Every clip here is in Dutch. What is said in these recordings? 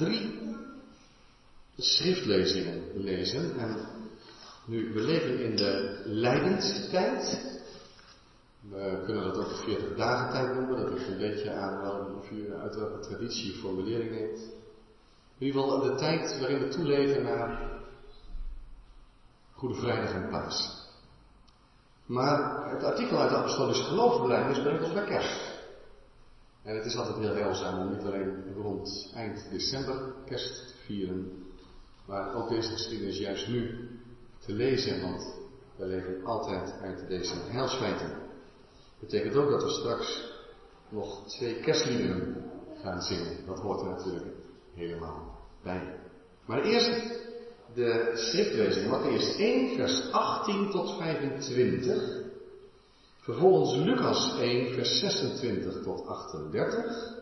drie schriftlezingen lezen. En nu, we leven in de lijdenstijd. We kunnen dat ook de 40 dagen tijd noemen. Dat is een beetje aan wel, uit welke traditie formulering neemt. In ieder geval de tijd waarin we toeleven naar Goede Vrijdag en Paas. Maar het artikel uit de Apostolische Geloofsbelijdenis brengt ons bij kerst. En het is altijd heel heilzaam om niet alleen rond eind december kerst te vieren, maar ook deze geschiedenis juist nu te lezen, want we leven altijd uit deze heilsfeiten. Betekent ook dat we straks nog twee kerstliederen gaan zingen. Dat hoort er natuurlijk helemaal bij. Maar eerst de schriftlezing. Matthäus 1, vers 18 tot 25. Vervolgens Lucas 1, vers 26 tot 38.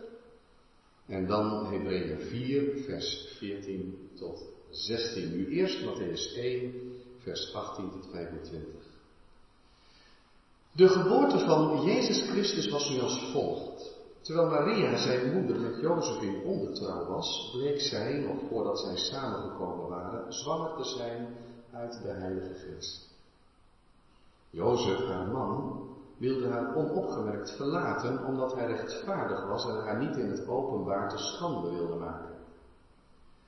En dan Hebreeën 4, vers 14 tot 16. Nu eerst Matthäus 1, vers 18 tot 25. De geboorte van Jezus Christus was nu als volgt. Terwijl Maria, zijn moeder, met Jozef in ondertrouw was, bleek zij, nog voordat zij samengekomen waren, zwanger te zijn uit de Heilige Geest. Jozef, haar man, wilde haar onopgemerkt verlaten, omdat hij rechtvaardig was en haar niet in het openbaar te schande wilde maken.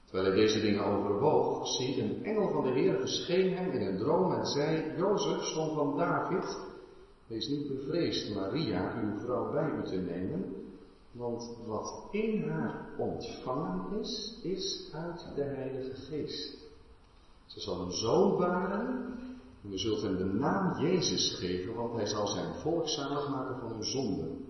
Terwijl hij deze dingen overwoog, zie een engel van de Heer verscheen hem in een droom en zei, Jozef, zoon van David, wees niet bevreesd Maria, uw vrouw, bij u te nemen, want wat in haar ontvangen is, is uit de Heilige Geest. Ze zal een zoon baren en u zult hem de naam Jezus geven, want hij zal zijn volk zalig maken van hun zonden.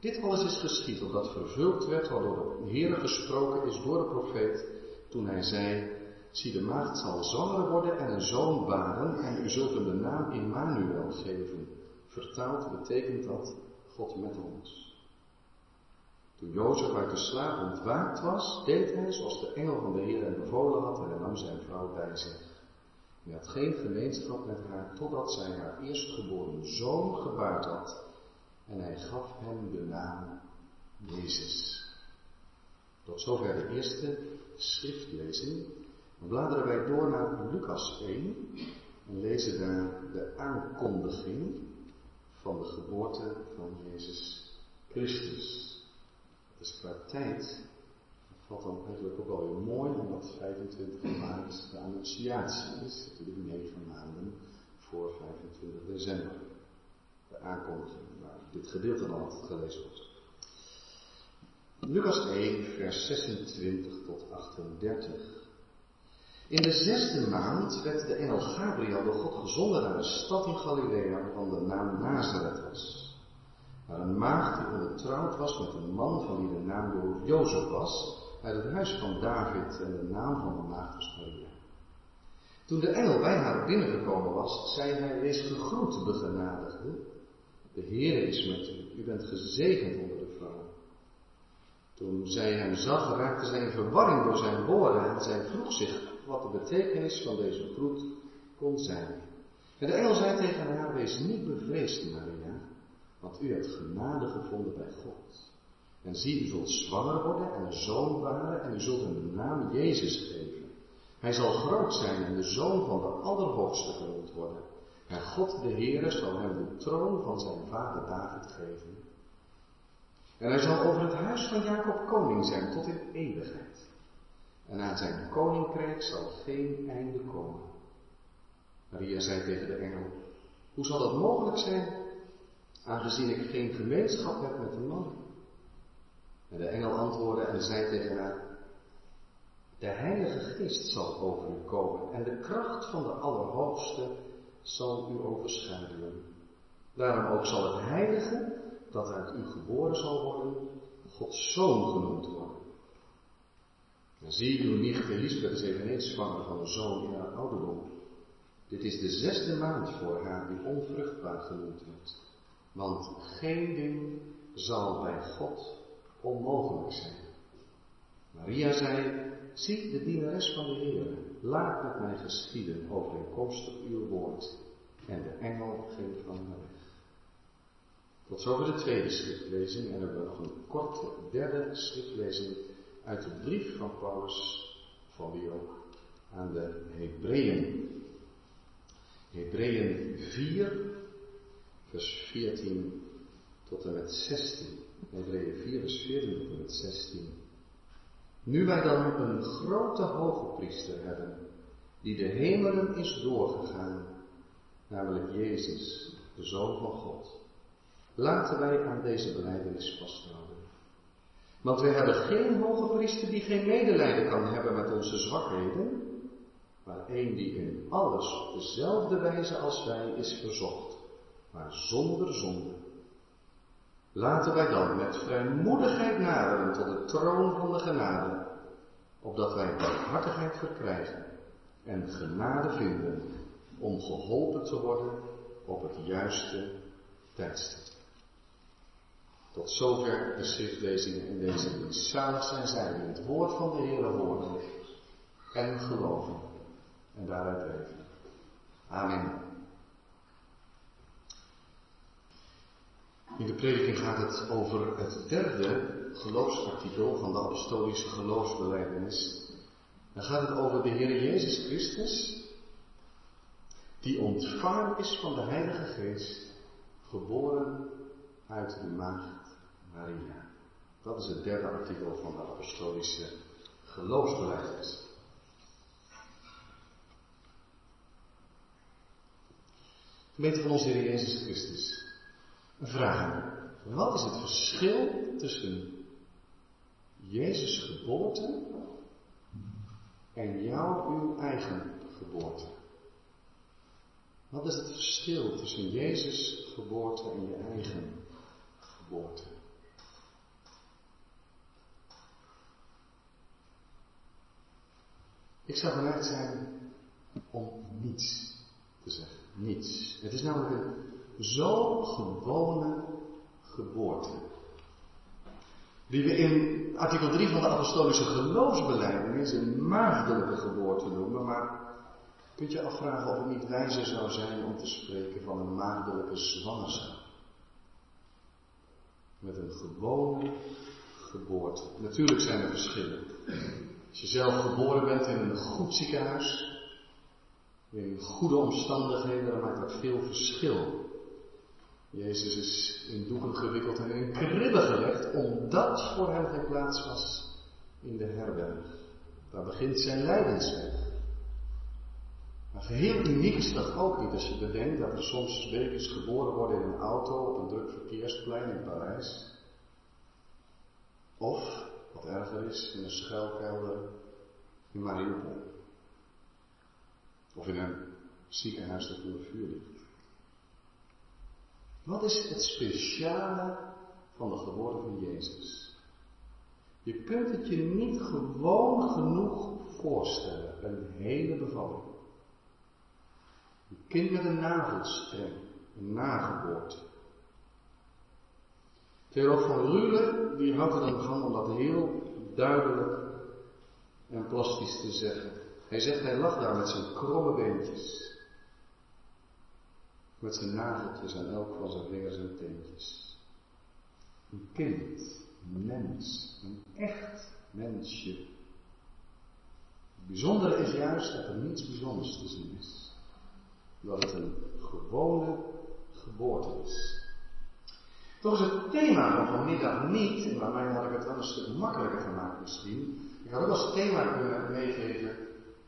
Dit alles is geschied opdat vervuld werd wat door de Heer gesproken is door de profeet toen hij zei, zie de maagd zal zwanger worden en een zoon baren en u zult hem de naam Immanuel geven. Vertaald betekent dat God met ons. Toen Jozef uit de slaap ontwaakt was, deed hij zoals de engel van de Heer hem bevolen had en hij nam zijn vrouw bij zich. Hij had geen gemeenschap met haar totdat zij haar eerstgeboren zoon gebaard had en hij gaf hem de naam Jezus. Tot zover de eerste schriftlezing. Dan bladeren wij door naar Lucas 1 en lezen daar de aankondiging van de geboorte van Jezus Christus. Dus qua tijd valt dan eigenlijk ook wel heel mooi, omdat 25 maart de annunciatie is, natuurlijk negen maanden voor 25 december. De aankondiging, waar dit gedeelte dan altijd gelezen wordt. Lucas 1, vers 26 tot 38. In de zesde maand werd de engel Gabriel door God gezonden naar een stad in Galilea, van de naam Nazareth was maar een maagd die ondertrouwd was met een man van wie de naam door Jozef was, uit het huis van David en de naam van de maagd was. Toen de engel bij haar binnengekomen was, zei hij, wees gegroet, begenadigde. De Heer is met u, u bent gezegend onder de vrouwen. Toen zij hem zag, raakte zij in verwarring door zijn woorden en zij vroeg zich wat de betekenis van deze groet kon zijn. En de engel zei tegen haar, wees niet bevreesd, Maria, want u hebt genade gevonden bij God. En zie, u zult zwanger worden en een zoon baren en u zult hem de naam Jezus geven. Hij zal groot zijn en de zoon van de Allerhoogste genoemd worden. En God de Heere zal hem de troon van zijn vader David geven. En hij zal over het huis van Jacob koning zijn tot in eeuwigheid. En aan zijn koninkrijk zal geen einde komen. Maria zei tegen de engel, hoe zal dat mogelijk zijn aangezien ik geen gemeenschap heb met een man. En de engel antwoordde en zei tegen haar, de Heilige Geest zal over u komen en de kracht van de Allerhoogste zal u overschaduwen. Daarom ook zal het Heilige, dat uit u geboren zal worden, Gods Zoon genoemd worden. En zie, uw nicht Elisabeth is eveneens zwanger van een zoon in haar ouderdom. Dit is de zesde maand voor haar die onvruchtbaar genoemd wordt. Want geen ding zal bij God onmogelijk zijn. Maria zei, zie de dienares van de Heer, laat met mij geschieden overeenkomstig uw woord. En de engel ging van weg. Tot zover de tweede schriftlezing en hebben we nog een korte derde schriftlezing uit de brief van Paulus, van wie ook aan de Hebreeën. Hebreeën 4, vers 14 tot en met 16. Hebreeën 4, vers 14 tot en met 16. Nu wij dan een grote hoge priester hebben, die de hemelen is doorgegaan, namelijk Jezus, de Zoon van God. Laten wij aan deze beleidenis vasthouden. Want wij hebben geen hoge priester die geen medelijden kan hebben met onze zwakheden, maar één die in alles op dezelfde wijze als wij is verzocht, maar zonder zonde. Laten wij dan met vrijmoedigheid naderen tot de troon van de genade, opdat wij barmhartigheid verkrijgen en genade vinden om geholpen te worden op het juiste tijdstip. Tot zover de schriftlezingen in deze dienst. Zalig zijn zij die het woord van de Heer horen en geloven en daaruit leven. Amen. In de prediking gaat het over het derde geloofsartikel van de apostolische geloofsbeleidenis. Dan gaat het over de Heer Jezus Christus, die ontvangen is van de Heilige Geest, geboren uit de maagd Maria. Dat is het derde artikel van de apostolische geloofsbeleidenis. Gemeente van onze Heer Jezus Christus. Vraag. Wat is het verschil tussen Jezus' geboorte en jouw, uw eigen geboorte? Wat is het verschil tussen Jezus' geboorte en je eigen geboorte? Ik zou geneigd zijn om niets te zeggen. Niets. Het is namelijk een zo gewone geboorte. Die we in artikel 3 van de apostolische geloofsbelijdenis een maagdelijke geboorte noemen, maar kunt je afvragen of het niet wijzer zou zijn om te spreken van een maagdelijke zwangerschap. Met een gewone geboorte. Natuurlijk zijn er verschillen. Als je zelf geboren bent in een goed ziekenhuis, in goede omstandigheden, dan maakt dat veel verschil. Jezus is in doeken gewikkeld en in kribben gelegd, omdat voor hem geen plaats was in de herberg. Daar begint zijn lijdensweg. Maar geheel uniek is dat ook niet als je bedenkt dat er soms baby's geboren worden in een auto op een druk verkeersplein in Parijs. Of, wat erger is, in een schuilkelder in Mariupol. Of in een ziekenhuis dat onder vuur ligt. Wat is het speciale van de geboorte van Jezus? Je kunt het je niet gewoon genoeg voorstellen. Een hele bevalling. Een kind met een navelstreng. Een nageboorte. Theoloog van Rule, die houdt er dan van om dat heel duidelijk en plastisch te zeggen. Hij zegt, hij lag daar met zijn kromme beentjes. Met zijn nageltjes aan elk van zijn vingers en teentjes. Een kind, een mens, een echt mensje. Het bijzondere is juist dat er niets bijzonders te zien is. Dat het een gewone geboorte is. Toch is het thema van vanmiddag niet, en mij had ik het wel een stuk makkelijker gemaakt misschien. Ik had ook als thema kunnen meegeven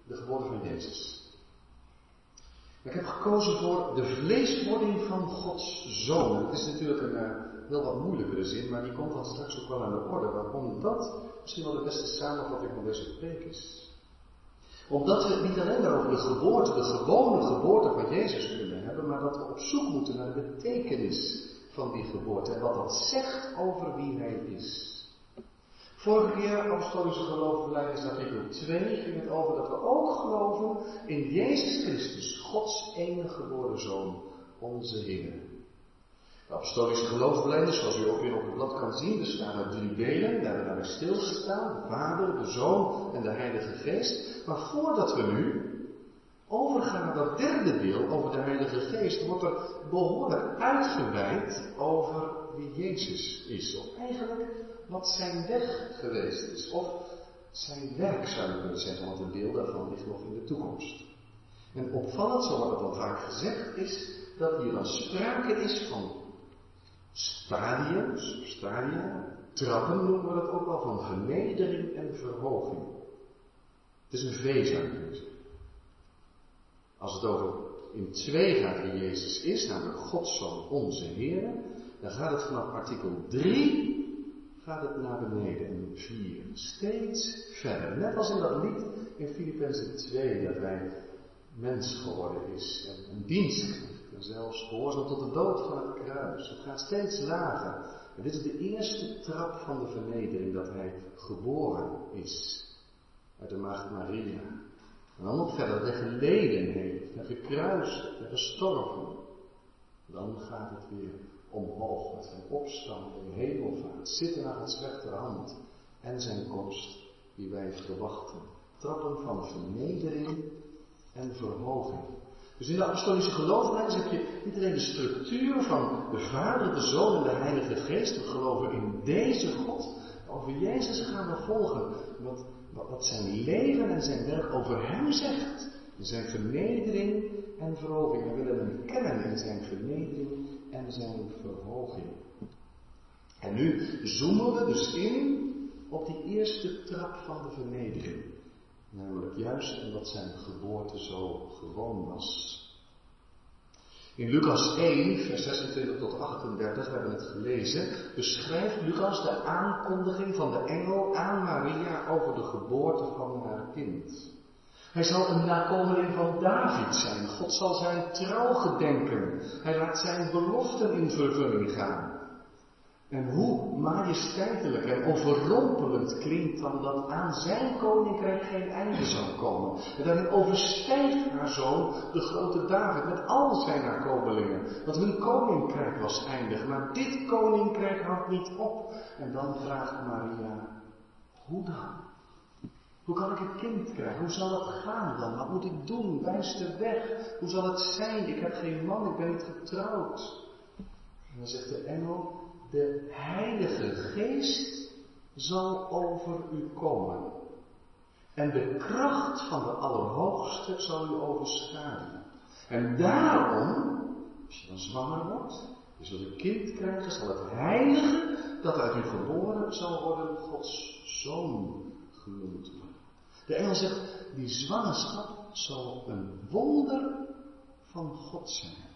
de geboorte van Jezus. Ik heb gekozen voor de vleeswording van Gods Zoon. Het is natuurlijk een uh, heel wat moeilijkere zin, maar die komt dan straks ook wel aan de orde. Waarom dat misschien wel de beste samenvatting van deze preek is. Omdat we het niet alleen over de geboorte, de gewone geboorte van Jezus kunnen hebben, maar dat we op zoek moeten naar de betekenis van die geboorte en wat dat zegt over wie Hij is. Vorige keer, apostolische geloofbeleid, artikel 2, ging het over dat we ook geloven in Jezus Christus, Gods enige geboren Zoon, onze Heer. De apostolische geloofbeleid, zoals u ook weer op het blad kan zien, bestaan uit drie delen. Daar hebben we stilgestaan, de Vader, de Zoon en de Heilige Geest. Maar voordat we nu overgaan naar dat derde deel, over de Heilige Geest, wordt er behoorlijk uitgeweid over wie Jezus is. Of eigenlijk wat zijn weg geweest is. Of zijn werk zou je kunnen zeggen, want een deel daarvan ligt nog in de toekomst. En opvallend, zo wordt het al vaak gezegd, is dat hier dan sprake is van stadia, stadia, trappen noemen we dat ook wel, van vernedering en verhoging. Het is een V zou je Als het over in twee gaat wie Jezus is, namelijk Godzoon, onze Heer, dan gaat het vanaf artikel 3 gaat het naar beneden en 4 steeds verder. Net als in dat lied in Filippenzen 2 dat hij mens geworden is en een dienst en zelfs gehoorzaam tot de dood van het kruis. Het gaat steeds lager. En dit is de eerste trap van de vernedering dat hij geboren is uit de maagd Maria. En dan nog verder dat hij geleden heeft en gekruist en gestorven. Dan gaat het weer omhoog met zijn opstand in hemelvaart, zitten aan het rechterhand en zijn komst die wij verwachten. Trappen van vernedering en verhoging. Dus in de apostolische geloofreis heb je niet alleen de structuur van de Vader, de Zoon en de Heilige Geest. We geloven in deze God. Over Jezus gaan we volgen wat, wat, zijn leven en zijn werk over Hem zegt. Zijn vernedering en verhoging. We willen hem kennen in zijn vernedering en zijn verhoging. En nu zoomen we dus in op die eerste trap van de vernedering. Namelijk juist omdat zijn geboorte zo gewoon was. In Lucas 1, vers 26 tot 38, we hebben het gelezen, beschrijft Lucas de aankondiging van de engel aan Maria over de geboorte van haar kind. Hij zal een nakomeling van David zijn. God zal zijn trouw gedenken. Hij laat zijn beloften in vervulling gaan. En hoe majesteitelijk en overrompelend klinkt dan dat aan zijn koninkrijk geen einde zal komen. En daarin overstijgt haar zoon de grote David met al zijn nakomelingen. Want hun koninkrijk was eindig, maar dit koninkrijk houdt niet op. En dan vraagt Maria, hoe dan? Hoe kan ik een kind krijgen? Hoe zal dat gaan dan? Wat moet ik doen? Wijs de weg. Hoe zal het zijn? Ik heb geen man, ik ben niet getrouwd. En dan zegt de engel, de Heilige Geest zal over u komen. En de kracht van de Allerhoogste zal u overschaduwen. En daarom, als je dan zwanger wordt, je zult een kind krijgen, zal het Heilige dat uit u geboren zal worden, Gods Zoon genoemd. De engel zegt, die zwangerschap zal een wonder van God zijn.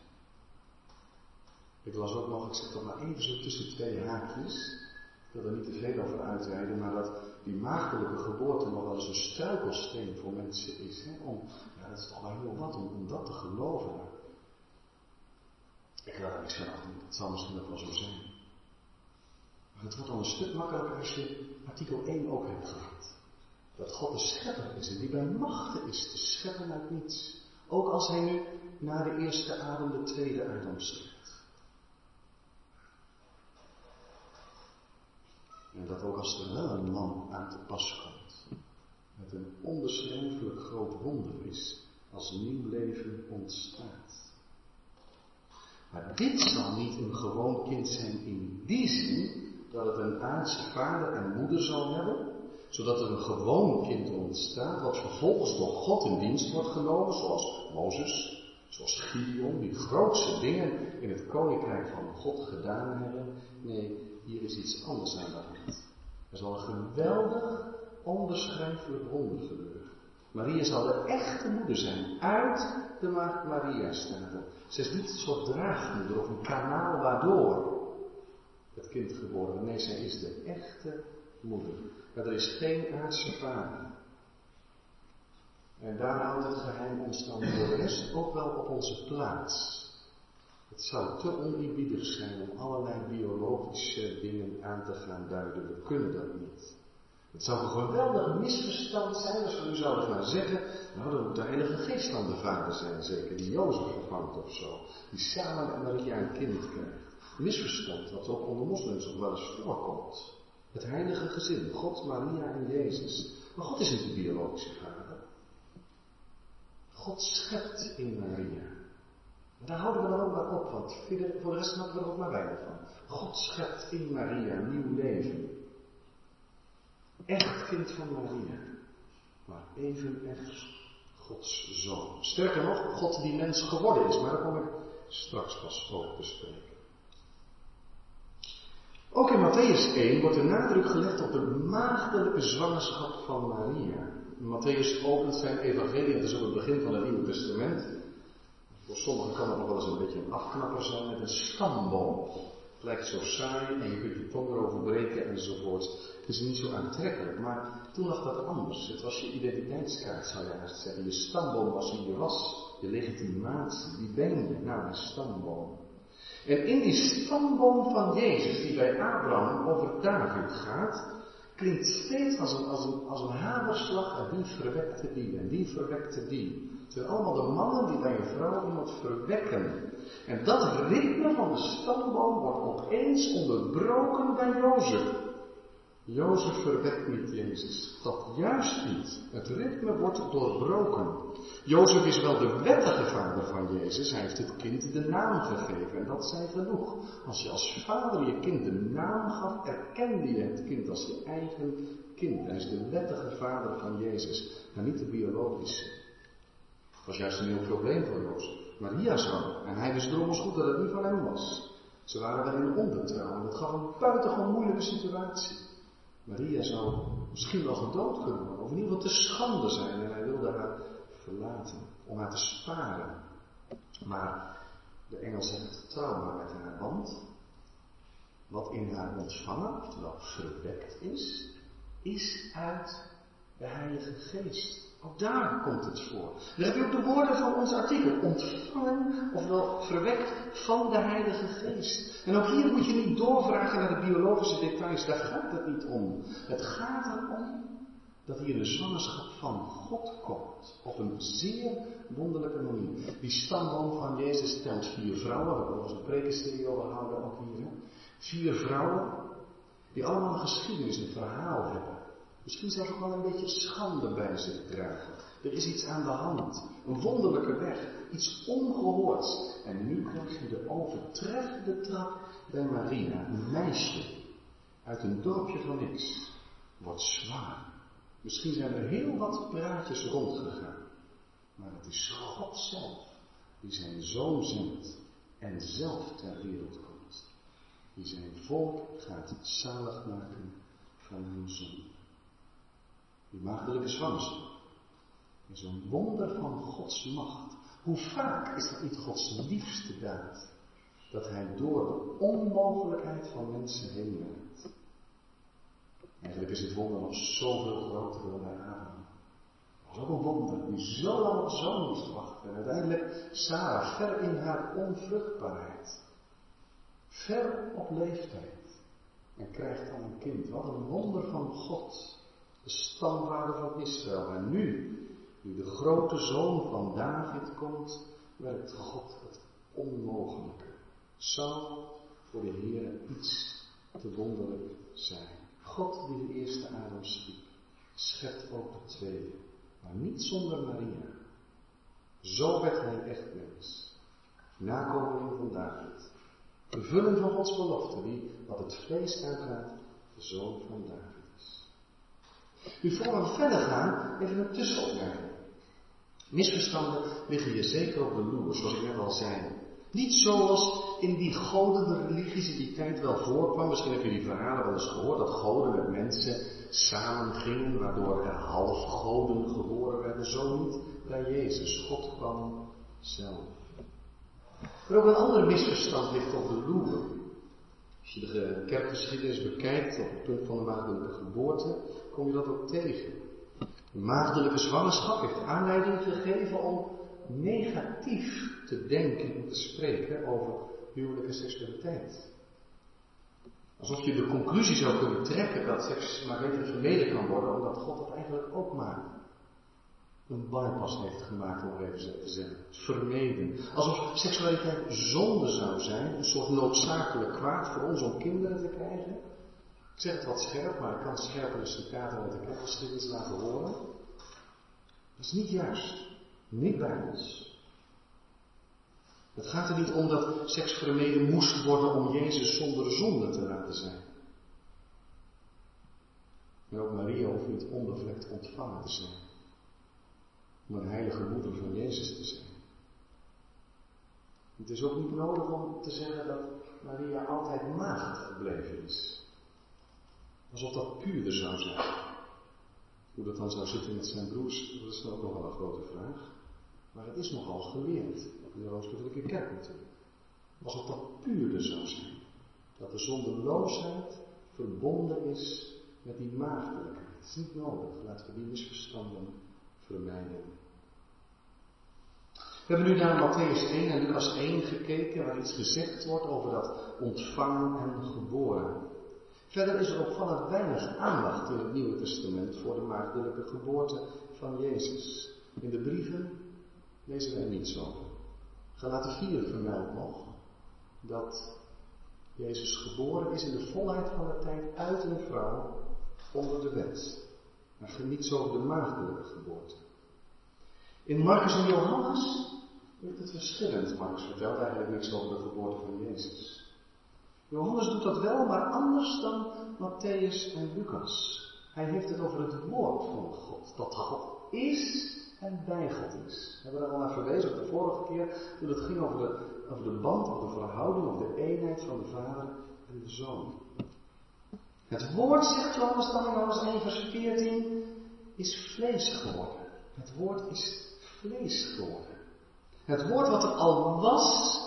Ik las ook nog, ik zeg dat maar even zo tussen twee haakjes. Ik wil er niet te veel over uitweiden, maar dat die maagdelijke geboorte nog wel eens een struikelsteen voor mensen is. Om, ja, dat is toch wel heel wat om, dat te geloven. Ik laat er niks van af, dat zal misschien ook wel zo zijn. Maar het wordt dan een stuk makkelijker als je artikel 1 ook hebt gehad. Dat God de schepper is en die bij machten is te scheppen uit niets. Ook als hij na de eerste adem de tweede adem schept. En dat ook als er wel een man aan te pas komt. Met een onbeschrijfelijk groot wonder is als nieuw leven ontstaat. Maar dit zal niet een gewoon kind zijn in die zin dat het een aardse vader en moeder zal hebben, zodat er een gewoon kind ontstaat, wat vervolgens door God in dienst wordt genomen, zoals Mozes, zoals Gideon, die grootste dingen in het koninkrijk van God gedaan hebben. Nee, hier is iets anders aan de hand. Er zal een geweldig, onbeschrijfelijk wonder gebeuren. Maria zal de echte moeder zijn, uit de Maria staat Ze is niet een soort draagmoeder of een kanaal waardoor het kind geboren. Nee, zij is de echte moeder. Maar er is geen aardse vader. En daar houdt het geheim ons dan voor de rest ook wel op onze plaats. Het zou te oneerbiedig zijn om allerlei biologische dingen aan te gaan duiden. We kunnen dat niet. Het zou een geweldig misverstand zijn als we nu zouden gaan zeggen, nou dan moet de Heilige Geest dan de vader zijn, zeker, die Jozef vervangt of zo. Die samen met Maria een kind krijgt. Misverstand, wat ook onder moslims nog wel eens voorkomt. Het heilige gezin, God, Maria en Jezus. Maar God is niet de biologische vader. God schept in Maria. En daar houden we dan ook maar op, want voor de rest snappen we er ook maar weinig van. God schept in Maria nieuw leven. echt kind van Maria, maar even echt Gods zoon. Sterker nog, God die mens geworden is, maar daar kom ik straks pas over te spreken. Ook in Matthäus 1 wordt de nadruk gelegd op de maagdelijke zwangerschap van Maria. Matthäus opent zijn evangelie, dat is op het begin van het Nieuwe Testament. Voor sommigen kan het nog wel eens een beetje een afknapper zijn met een stamboom. Het lijkt zo saai en je kunt je tong erover breken enzovoort. Het is niet zo aantrekkelijk, maar toen lag dat anders. Het was je identiteitskaart, zou je haast zeggen. Je stamboom was wie je was. Je legitimatie. Wie ben je? Nou, een stamboom. En in die stamboom van Jezus, die bij Abraham over David gaat, klinkt steeds als een, als een, als een hamerslag en die verwekte die en die verwekte die. Het zijn allemaal de mannen die bij een vrouw iemand verwekken. En dat ritme van de stamboom wordt opeens onderbroken bij Jozef. Jozef verwekt niet Jezus. Dat juist niet. Het ritme wordt doorbroken. Jozef is wel de wettige vader van Jezus. Hij heeft het kind de naam gegeven. En dat zei genoeg. Als je als vader je kind de naam gaf, erkende je het kind als je eigen kind. Hij is de wettige vader van Jezus. Maar niet de biologische. Dat was juist een heel probleem voor Jozef. Maria zou. En hij wist drommels goed dat het niet van hem was. Ze waren wel in ondertrouw. En dat gaf een buitengewoon moeilijke situatie. Maria zou misschien wel gedood kunnen worden, of in ieder geval te schande zijn. En hij wilde haar om haar te sparen. Maar de engel zegt, trouw maar met haar, want wat in haar ontvangen, oftewel verwekt is, is uit de Heilige Geest. Ook daar komt het voor. Dan heb je ook de woorden van ons artikel. Ontvangen, ofwel verwekt van de Heilige Geest. En ook hier moet je niet doorvragen naar de biologische details. Daar gaat het niet om. Het gaat erom dat hier de zwangerschap van God komt. Op een zeer wonderlijke manier. Die stamboom van Jezus telt vier vrouwen. We hebben ons een prekenserie houden ook hier. Vier vrouwen die allemaal een geschiedenis, een verhaal hebben. Misschien zelfs ook wel een beetje schande bij zich dragen. Er is iets aan de hand. Een wonderlijke weg. Iets ongehoords. En nu krijg je de overtreffende trap bij Maria. Een meisje uit een dorpje van niks. Wordt zwaar. Misschien zijn er heel wat praatjes rondgegaan. Maar het is God zelf die zijn zoon zendt en zelf ter wereld komt. Die zijn volk gaat zalig maken van hun zoon. Die maagdelijke zwangerschap is een wonder van Gods macht. Hoe vaak is dat niet Gods liefste daad? Dat Hij door de onmogelijkheid van mensen heen werkt. Eigenlijk is het wonder nog zoveel groter dan bij Abraham. Dat was ook een wonder die zo lang op zoon moest wachten. En uiteindelijk Sarah ver in haar onvruchtbaarheid. Ver op leeftijd. En krijgt dan een kind. Wat een wonder van God de stamvader van Israël. En nu, nu de grote zoon van David komt, werkt God het onmogelijke. Zou voor de Heer iets te wonderlijk zijn. God die de eerste Adam schiep, schept ook de tweede, maar niet zonder Maria. Zo werd hij echt mens. Nakomeling van David. Vervulling van Gods belofte, die wat het vlees aangaat, de zoon van David. Nu, voor we verder gaan, even een tussenopmerking. Misverstanden liggen hier zeker op de loer, zoals ik net al zei. Niet zoals in die godende religies in die tijd wel voorkwam. Misschien heb je die verhalen wel eens gehoord, dat goden met mensen samen gingen, waardoor er halfgoden geboren werden. Zo niet bij Jezus. God kwam zelf. Maar ook een ander misverstand ligt op de loer. Als je de kerkgeschiedenis bekijkt op het punt van de maagdelijke geboorte, kom je dat ook tegen. De maagdelijke zwangerschap heeft aanleiding gegeven om negatief te denken en te spreken over huwelijke seksualiteit. Alsof je de conclusie zou kunnen trekken dat seks maar beter vermeden kan worden, omdat God dat eigenlijk ook maar een bypass heeft gemaakt, om even te zeggen. Vermeden. Alsof seksualiteit zonde zou zijn, een soort noodzakelijk kwaad voor ons om kinderen te krijgen. Ik zeg het wat scherp, maar ik kan scherpere citaten uit de kerkgeschiedenis laten horen. Dat is niet juist. Niet bij ons. Het gaat er niet om dat seks vermeden moest worden om Jezus zonder zonde te laten zijn. En ook Maria hoeft niet onbevlekt ontvangen te zijn. Om een heilige moeder van Jezus te zijn. Het is ook niet nodig om te zeggen dat Maria altijd maagd gebleven is. Alsof dat puurder zou zijn. Hoe dat dan zou zitten met zijn broers, dat is ook nog wel een grote vraag. Maar het is nogal geleerd, in de Rooms-Katholieke Kerk natuurlijk. Alsof dat puurder zou zijn. Dat de zondeloosheid verbonden is met die maagdelijkheid. Het is niet nodig, laten we die misverstanden vermijden. We hebben nu naar Matthäus 1 en Lucas 1 gekeken, waar iets gezegd wordt over dat ontvangen en geboren. Verder is er opvallend weinig aandacht in het Nieuwe Testament voor de maagdelijke geboorte van Jezus. In de brieven lezen wij niets over. Galaten 4 vermeldt nog dat Jezus geboren is in de volheid van de tijd uit een vrouw onder de wet. Maar geniet zo de maagdelijke geboorte. In Marcus en Johannes ligt het verschillend. Marcus vertelt eigenlijk niks over de geboorte van Jezus. Johannes doet dat wel, maar anders dan Matthäus en Lucas. Hij heeft het over het woord van God. Dat God is en God is. We hebben daar al naar verwezen op de vorige keer, toen het ging over de, over de band, over de verhouding, over de eenheid van de Vader en de Zoon. Het woord, zegt Johannes dan in Johannes 1 vers 14, is vlees geworden. Het woord is vlees geworden. Het woord wat er al was,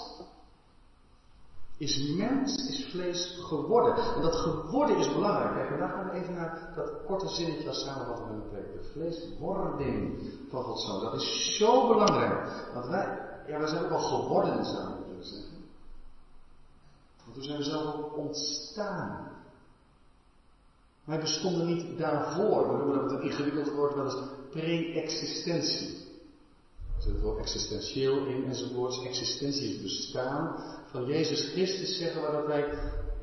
is mens, is vlees geworden. En dat geworden is belangrijk. Kijk, vandaag gaan we even naar dat korte zinnetje als samenvatting van de. De vleeswording van Gods Zoon. Dat is zo belangrijk. Want wij, ja, wij zijn ook al geworden, zou je kunnen zeggen. Want toen zijn we zelf ook ontstaan. Wij bestonden niet daarvoor. We noemen dat een ingewikkeld woord wel eens pre-existentie. Zit wel existentieel in enzovoorts. Existentie is bestaan van Jezus Christus zeggen we dat wij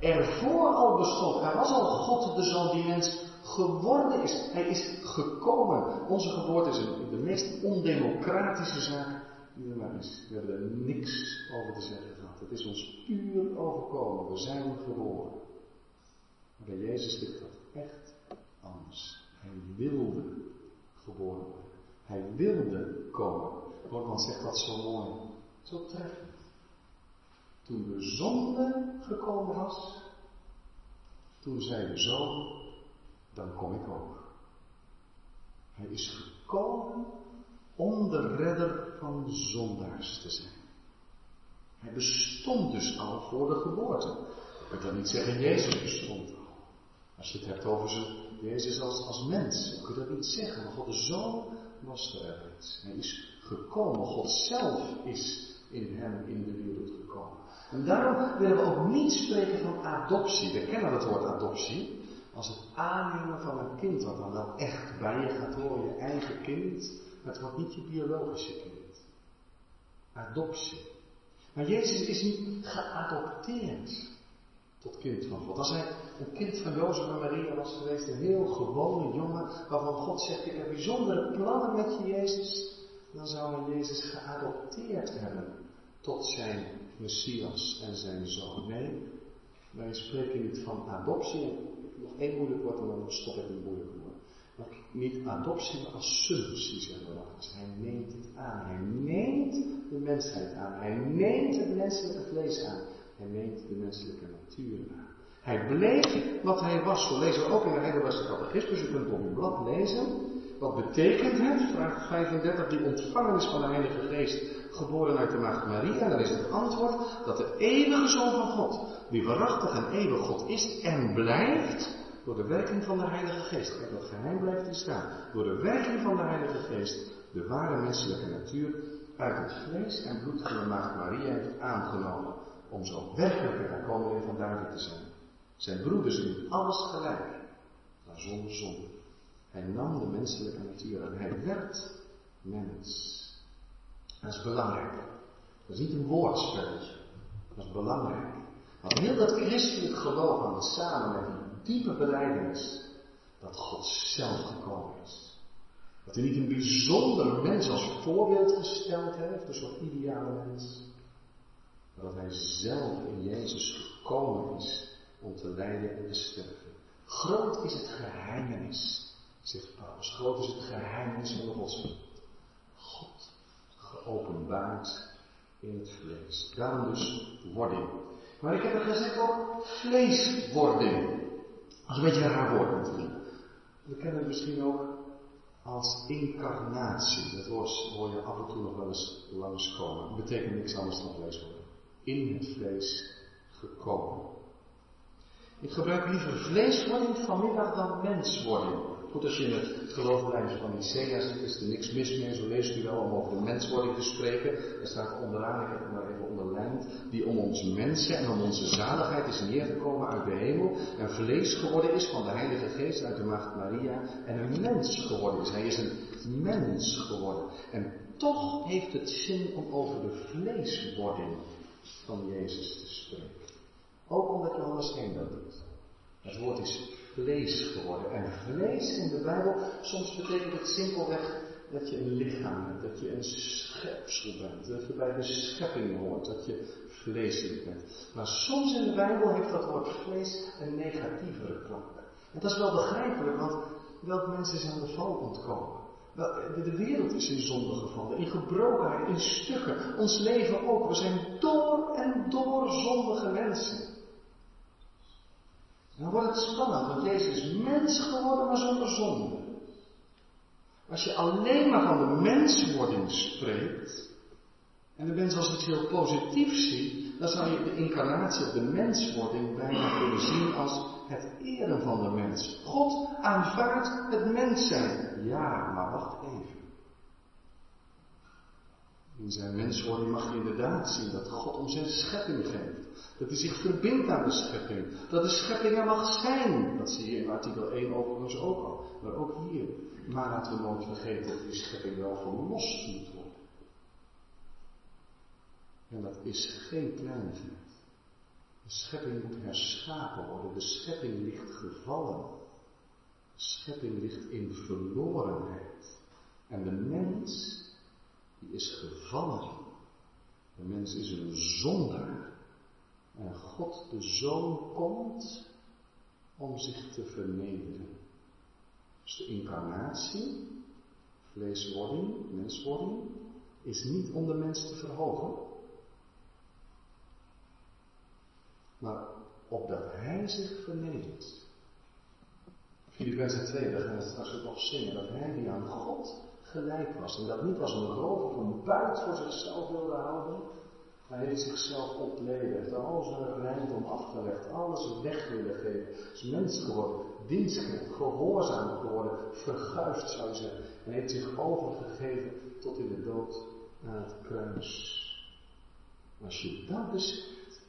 ervoor al bestond. Er was al God de Zoon die mens geworden is. Hij is gekomen. Onze geboorte is de meest ondemocratische zaak die er maar is. We hebben er niks over te zeggen gehad. Het is ons puur overkomen. We zijn geboren. Maar bij Jezus ligt dat echt anders. Hij wilde geboren worden. Hij wilde komen. Borgman zegt dat zo mooi. Zo treffend. Toen de zonde gekomen was, toen zei de zoon, dan kom ik ook. Hij is gekomen om de redder van zondaars te zijn. Hij bestond dus al voor de geboorte. Ik dan niet zeggen, Jezus bestond al. Als je het hebt over zijn, Jezus als, als mens, kun je dat niet zeggen. Maar God de Zoon was er reeds. Hij is gekomen. God zelf is in hem in de wereld gekomen. En daarom willen we ook niet spreken van adoptie. We kennen het woord adoptie als het aannemen van een kind wat dan wel echt bij je gaat horen, je eigen kind. Het wordt niet je biologische kind. Adoptie. Maar Jezus is niet geadopteerd tot kind van God. Als hij een kind van Jozef en Maria was geweest, een heel gewone jongen, waarvan God zegt, ik heb bijzondere plannen met je Jezus, dan zou hij Jezus geadopteerd hebben tot zijn Messias en zijn zoon. Nee, wij spreken niet van adoptie. Nog één moeilijk woord en dan stop ik een moeilijk woord. Maar niet adoptie, maar assumptie zeggen we. Hij neemt het aan. Hij neemt de mensheid aan. Hij neemt het menselijke vlees aan. Hij neemt de menselijke natuur aan. Hij bleef wat hij was. Zo lezen we ook in de Heidelbergse Catechismus. U kunt het op uw blad lezen. Wat betekent het? Vraag 35. Die ontvangenis van de Heilige Geest geboren uit de maagd Maria, dan is het antwoord dat de eeuwige Zoon van God, die waarachtig en eeuwig God is en blijft, door de werking van de Heilige Geest, kijk dat geheim blijft in staan, door de werking van de Heilige Geest, de ware menselijke natuur uit het vlees en bloed van de maagd Maria heeft aangenomen, om zo werkelijk de koning van David te zijn. Zijn broeders in alles gelijk, maar zonder zonde. Hij nam de menselijke natuur en hij werd mens. Dat is belangrijk. Dat is niet een woordspelletje. Dat is belangrijk. Want heel dat christelijk geloof hangt samen met die diepe beleidenis dat God zelf gekomen is. Dat hij niet een bijzonder mens als voorbeeld gesteld heeft, een soort ideale mens. Maar dat hij zelf in Jezus gekomen is om te lijden en te sterven. Groot is het geheimenis, zegt Paulus. Groot is het geheimenis van godswil. God geopenbaard in het vlees. Daarom dus wording. Maar ik heb er gezegd ook vleeswording. Dat is een beetje een raar woord natuurlijk. We kennen het misschien ook als incarnatie. Dat woord hoor je af en toe nog wel eens langskomen. Het betekent niks anders dan vleeswording. In het vlees gekomen. Ik gebruik liever vleeswording vanmiddag dan menswording. Goed, als je in het gelooflijntje van Nicea zit, is er niks mis mee. Zo leest u wel om over de menswording te spreken. Er staat onderaan, ik heb het maar even onderlijnd, die om ons mensen en om onze zaligheid is neergekomen uit de hemel. En vlees geworden is van de Heilige Geest uit de Maagd Maria. En een mens geworden is. Hij is een mens geworden. En toch heeft het zin om over de vleeswording van Jezus te spreken. Ook omdat Johannes 1 dat doet. Het woord is vlees geworden. En vlees in de Bijbel, soms betekent het simpelweg dat je een lichaam hebt, dat je een schepsel bent, dat je bij de schepping hoort, dat je vleeselijk bent. Maar soms in de Bijbel heeft dat woord vlees een negatievere klank. En dat is wel begrijpelijk, want welk mens is aan de val ontkomen? De wereld is in zonde gevallen, in gebrokenheid, in stukken. Ons leven ook. We zijn door en door zondige mensen. Dan wordt het spannend, want Jezus is mens geworden, maar zonder zonde. Als je alleen maar van de menswording spreekt, en de mens als iets heel positiefs ziet, dan zou je de incarnatie of de menswording bijna kunnen zien als het eren van de mens. God aanvaardt het mens zijn. Ja, maar wacht even. In zijn menswording mag je inderdaad zien dat God om zijn schepping geeft. Dat hij zich verbindt aan de schepping. Dat de schepping er mag zijn. Dat zie je in artikel 1 overigens ook al. Maar ook hier. Maar laten we nooit vergeten dat die schepping wel verlost moet worden. En dat is geen kleinigheid. De schepping moet herschapen worden. De schepping ligt gevallen. De schepping ligt in verlorenheid. En de mens, die is gevallen. De mens is een zondaar. En God de Zoon komt om zich te vernederen. Dus de incarnatie, vleeswording, menswording, is niet om de mens te verhogen, maar opdat hij zich vernedert. Filippenzen 2, daar gaan we straks ook nog zingen, dat hij die aan God gelijk was. En dat niet als een roof of een buit voor zichzelf wilde houden, hij heeft zichzelf ontledigd, al zijn rijkdom afgelegd, alles weg willen geven. Is mens geworden, dienstknecht, gehoorzaam geworden, verguisd zou je zeggen. En heeft zich overgegeven tot in de dood aan het kruis. als je dat beseft,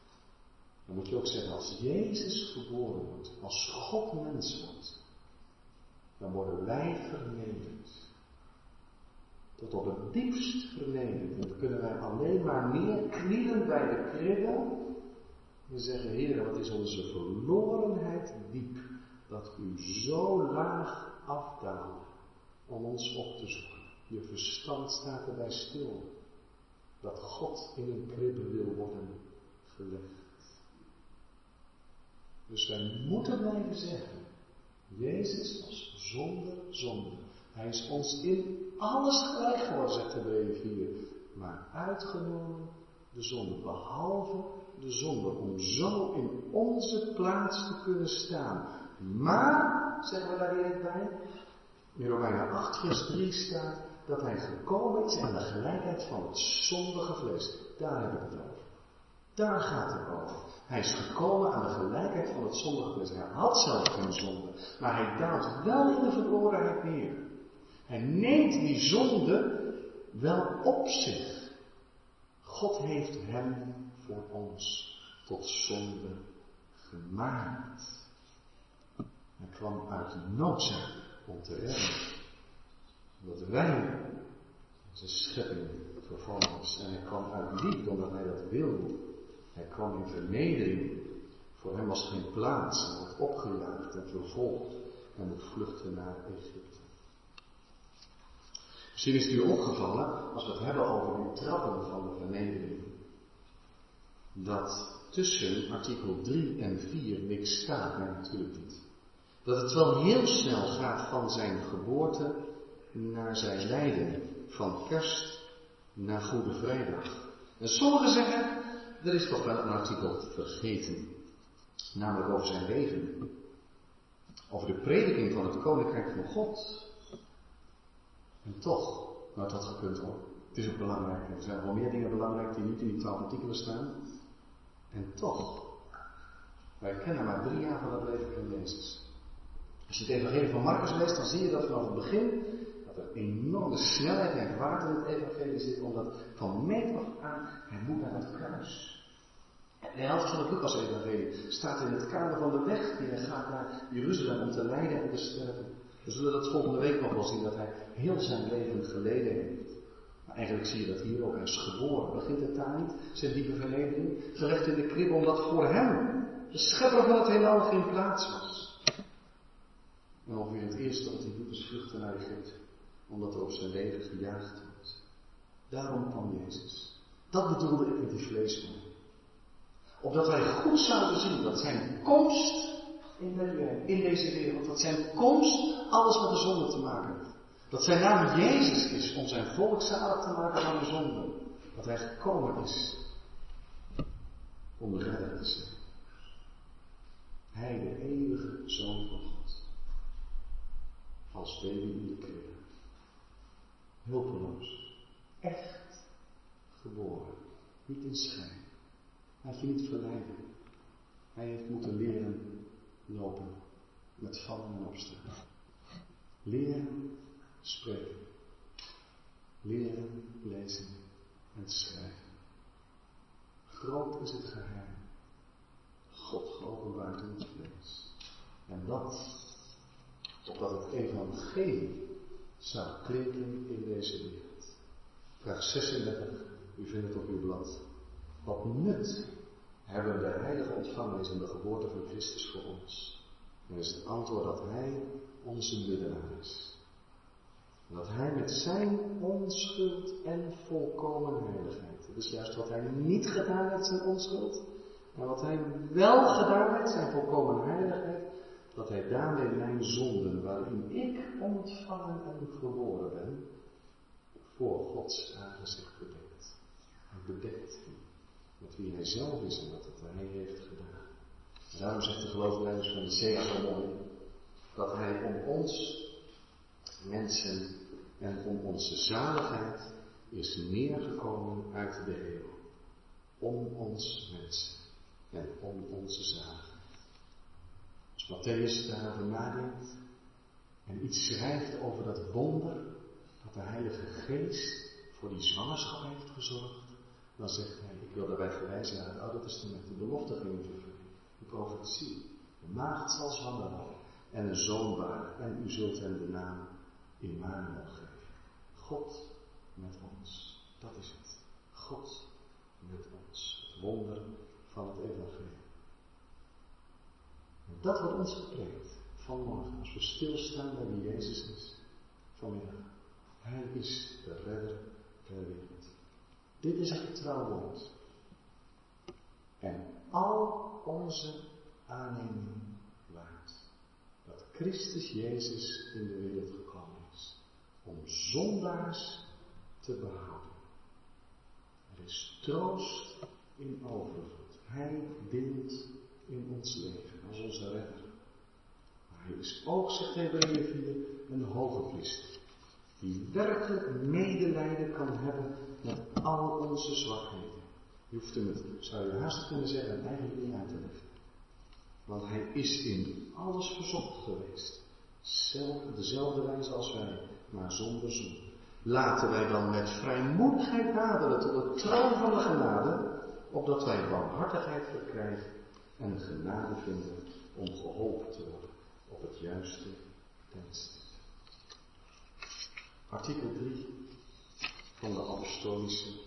dan moet je ook zeggen, als Jezus geboren wordt, als God mens wordt, dan worden wij vernederd tot op het diepst vernederd. Kunnen wij alleen maar neerknielen bij de kribben en zeggen, Heer, wat is onze verlorenheid diep, dat u zo laag afdaalde om ons op te zoeken. Je verstand staat erbij stil, dat God in een kribbe wil worden gelegd. Dus wij moeten blijven zeggen, Jezus was zonder zonde. Hij is ons in alles gelijk geworden, zegt de 4. Maar uitgenomen de zonde, behalve de zonde, om zo in onze plaats te kunnen staan. Maar, zeggen we daar direct bij, in Romeinen 8 vers 3 staat dat hij gekomen is aan de gelijkheid van het zondige vlees. Daar hebben we het over. Daar gaat het over. Hij is gekomen aan de gelijkheid van het zondige vlees. Hij had zelf geen zonde, maar hij daalt wel in de verlorenheid neer. Hij neemt die zonde wel op zich. God heeft hem voor ons tot zonde gemaakt. Hij kwam uit noodzaak om te redden. Dat wij zijn schepping vervormd is. En hij kwam uit liefde omdat hij dat wilde. Hij kwam in vernedering. Voor hem was geen plaats. Hij wordt opgejaagd en vervolgd. En moet vluchten naar Egypte. Misschien is het u opgevallen, als we het hebben over die trappen van de vernedering, dat tussen artikel 3 en 4 niks staat. Nee, natuurlijk niet. Dat het wel heel snel gaat van zijn geboorte naar zijn lijden. Van kerst naar Goede Vrijdag. En sommigen zeggen, er is toch wel een artikel vergeten. Namelijk over zijn leven. Over de prediking van het Koninkrijk van God. En toch, nou dat gekund hoor. Het is ook belangrijk. Er zijn wel meer dingen belangrijk die niet in die twaalf artikelen staan. En toch, wij kennen maar drie jaar van het leven van Jezus. Als je het evangelie van Marcus leest, dan zie je dat vanaf het begin dat er enorme snelheid en vaart in het evangelie zit, omdat van meet af aan hij moet naar het kruis. De helft van het Lucas-evangelie staat in het kader van de weg die hij gaat naar Jeruzalem om te lijden en te sterven. We zullen dat volgende week nog wel zien, dat hij heel zijn leven geleden heeft. Maar eigenlijk zie je dat hier ook. Hij is geboren. Begint het daar niet? Zijn diepe vernedering? Gelegd in de krib omdat voor hem, de schepper van het heelal, geen plaats was. En ongeveer het eerste wat hij doet is vluchten naar Egypte. Omdat er op zijn leven gejaagd wordt. Daarom kwam Jezus. Dat bedoelde ik met die vleesman. Opdat wij goed zouden zien dat zijn komst in, deze wereld, dat zijn komst alles met de zonde te maken heeft. Dat zijn naam Jezus is om zijn volk zalig te maken van de zonde. Dat hij gekomen is om de redder te zijn. Hij, de eeuwige Zoon van God. Als baby in de kribbe. Hulpeloos. Echt geboren. Niet in schijn. Laat je niet verleiden. Hij heeft moeten leren lopen met vallen en opstaan. Leren spreken. Leren lezen en schrijven. Groot is het geheim. God geopenbaard in het vlees. En dat, opdat het evangelie zou klinken in deze wereld. Vraag 36, u vindt het op uw blad. Wat nut hebben de heilige ontvangenis en de geboorte van Christus voor ons? Dan is het antwoord dat Hij onze middelaar is. Dat Hij met zijn onschuld en volkomen heiligheid, dat is juist wat Hij niet gedaan heeft, zijn onschuld, maar wat Hij wel gedaan heeft, zijn volkomen heiligheid, dat Hij daarmee mijn zonden, waarin ik ontvangen en geboren ben, voor Gods aangezicht bedekt. Hij bedekt met wie hij zelf is en wat het hij heeft gedaan. daarom zegt de geloofleiders van de CA dat hij om ons mensen en om onze zaligheid is neergekomen uit de hemel. Om ons mensen en om onze zaligheid. Als Matthäus daarover nadenkt en iets schrijft over dat wonder dat de Heilige Geest voor die zwangerschap heeft gezorgd, dan zegt hij, wil daarbij verwijzen naar het Oude Testament, de belofte ging de profetie. De maagd zal zwanger worden en een zoon baren en u zult hem de naam Immanuel geven. God met ons, dat is het. God met ons, het wonder van het evangelie. En dat wordt ons gepreekt vanmorgen, als we stilstaan bij wie Jezus is, vanmiddag. Hij is de redder der wereld. Dit is het getrouw woord. En al onze aanneming waard. Dat Christus Jezus in de wereld gekomen is. Om zondaars te behouden. Er is troost in overvloed. Hij deelt in ons leven als onze redder. Maar hij is ook, zegt Hebreeën 4, een hoge priester. Die werkelijk medelijden kan hebben met al onze zwakheden. Je hoeft hem het, zou je haast kunnen zeggen, eigenlijk niet uit te leggen. Want hij is in alles verzocht geweest. Zelf, dezelfde wijze als wij, maar zonder zonde. Laten wij dan met vrijmoedigheid naderen tot het troon van de genade, opdat wij barmhartigheid verkrijgen en genade vinden om geholpen te worden op het juiste tijdstip. Artikel 3 van de apostolische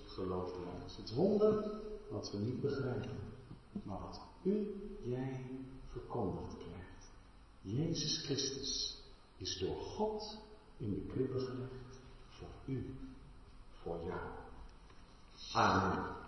Het wonder wat we niet begrijpen, maar wat u, jij, verkondigd krijgt. Jezus Christus is door God in de kribbe gelegd voor u, voor jou. Amen.